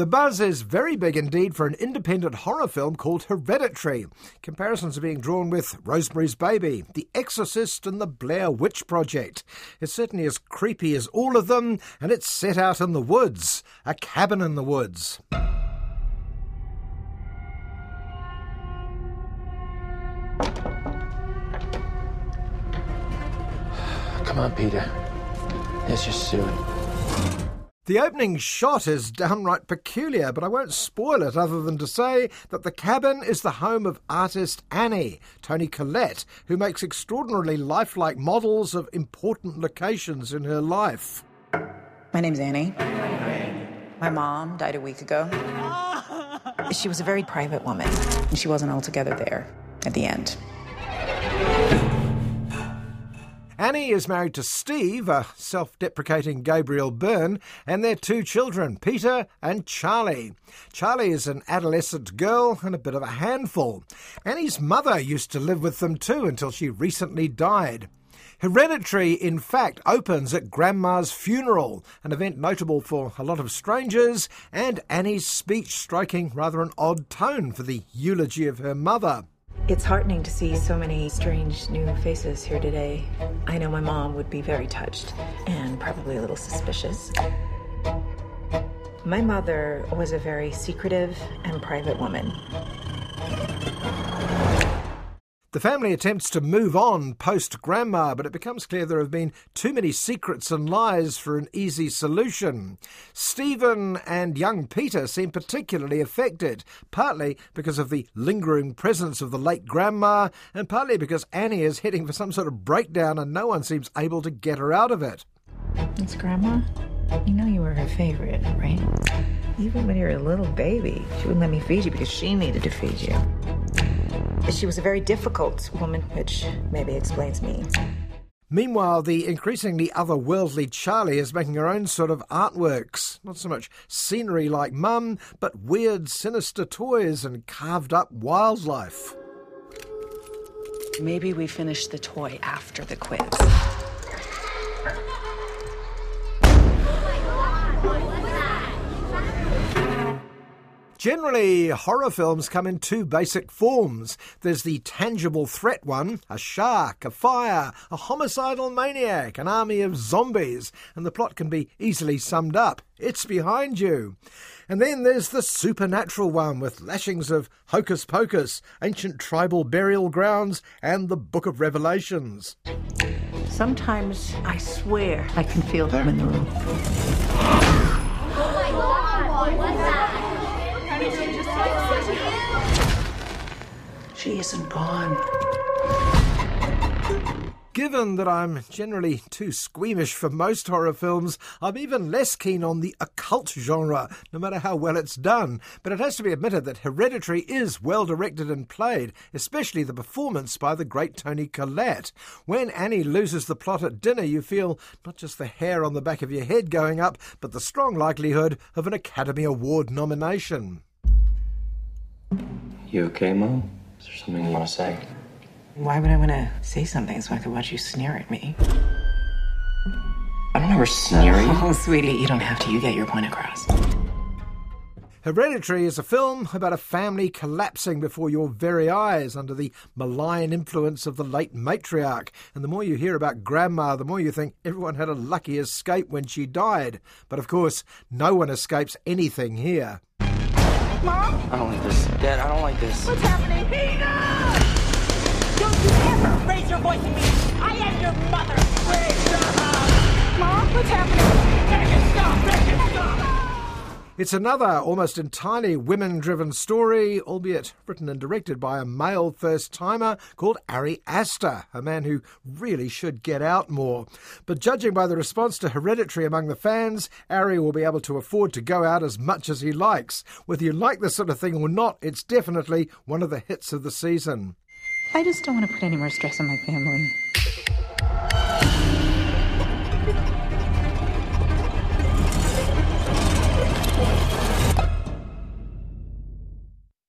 The buzz is very big indeed for an independent horror film called Hereditary. Comparisons are being drawn with Rosemary's Baby, The Exorcist, and The Blair Witch Project. It's certainly as creepy as all of them, and it's set out in the woods, a cabin in the woods. Come on, Peter. Let's just soon. The opening shot is downright peculiar, but I won't spoil it other than to say that the cabin is the home of artist Annie, Toni Collette, who makes extraordinarily lifelike models of important locations in her life. My name's Annie. My mom died a week ago. She was a very private woman, and she wasn't altogether there at the end. Annie is married to Steve, a self deprecating Gabriel Byrne, and their two children, Peter and Charlie. Charlie is an adolescent girl and a bit of a handful. Annie's mother used to live with them too until she recently died. Hereditary, in fact, opens at Grandma's funeral, an event notable for a lot of strangers, and Annie's speech striking rather an odd tone for the eulogy of her mother. It's heartening to see so many strange new faces here today. I know my mom would be very touched and probably a little suspicious. My mother was a very secretive and private woman. The family attempts to move on post Grandma, but it becomes clear there have been too many secrets and lies for an easy solution. Stephen and young Peter seem particularly affected, partly because of the lingering presence of the late Grandma, and partly because Annie is heading for some sort of breakdown and no one seems able to get her out of it. It's Grandma? You know you were her favorite, right? Even when you were a little baby, she wouldn't let me feed you because she needed to feed you. She was a very difficult woman, which maybe explains me. Meanwhile, the increasingly otherworldly Charlie is making her own sort of artworks. Not so much scenery like Mum, but weird, sinister toys and carved up wildlife. Maybe we finish the toy after the quiz. Generally, horror films come in two basic forms. There's the tangible threat one, a shark, a fire, a homicidal maniac, an army of zombies, and the plot can be easily summed up. It's behind you. And then there's the supernatural one with lashings of hocus pocus, ancient tribal burial grounds, and the Book of Revelations. Sometimes I swear I can feel them in the room. Oh my god! What's that? She isn't gone. Given that I'm generally too squeamish for most horror films, I'm even less keen on the occult genre, no matter how well it's done. But it has to be admitted that Hereditary is well directed and played, especially the performance by the great Toni Collette. When Annie loses the plot at dinner, you feel not just the hair on the back of your head going up, but the strong likelihood of an Academy Award nomination. You okay, Mom? Is there something you want to say? Why would I want to say something so I could watch you sneer at me? I don't ever sneer at you. Oh, sweetie, you don't have to. You get your point across. Hereditary is a film about a family collapsing before your very eyes under the malign influence of the late matriarch. And the more you hear about Grandma, the more you think everyone had a lucky escape when she died. But of course, no one escapes anything here. Mom? I don't like this. Dad, I don't like this. What's happening? Peter! Don't you ever raise your voice at me! I am your mother! Raise your! Mom, what's happening? It's another almost entirely women driven story, albeit written and directed by a male first timer called Ari Aster, a man who really should get out more. But judging by the response to Hereditary among the fans, Ari will be able to afford to go out as much as he likes. Whether you like this sort of thing or not, it's definitely one of the hits of the season. I just don't want to put any more stress on my family.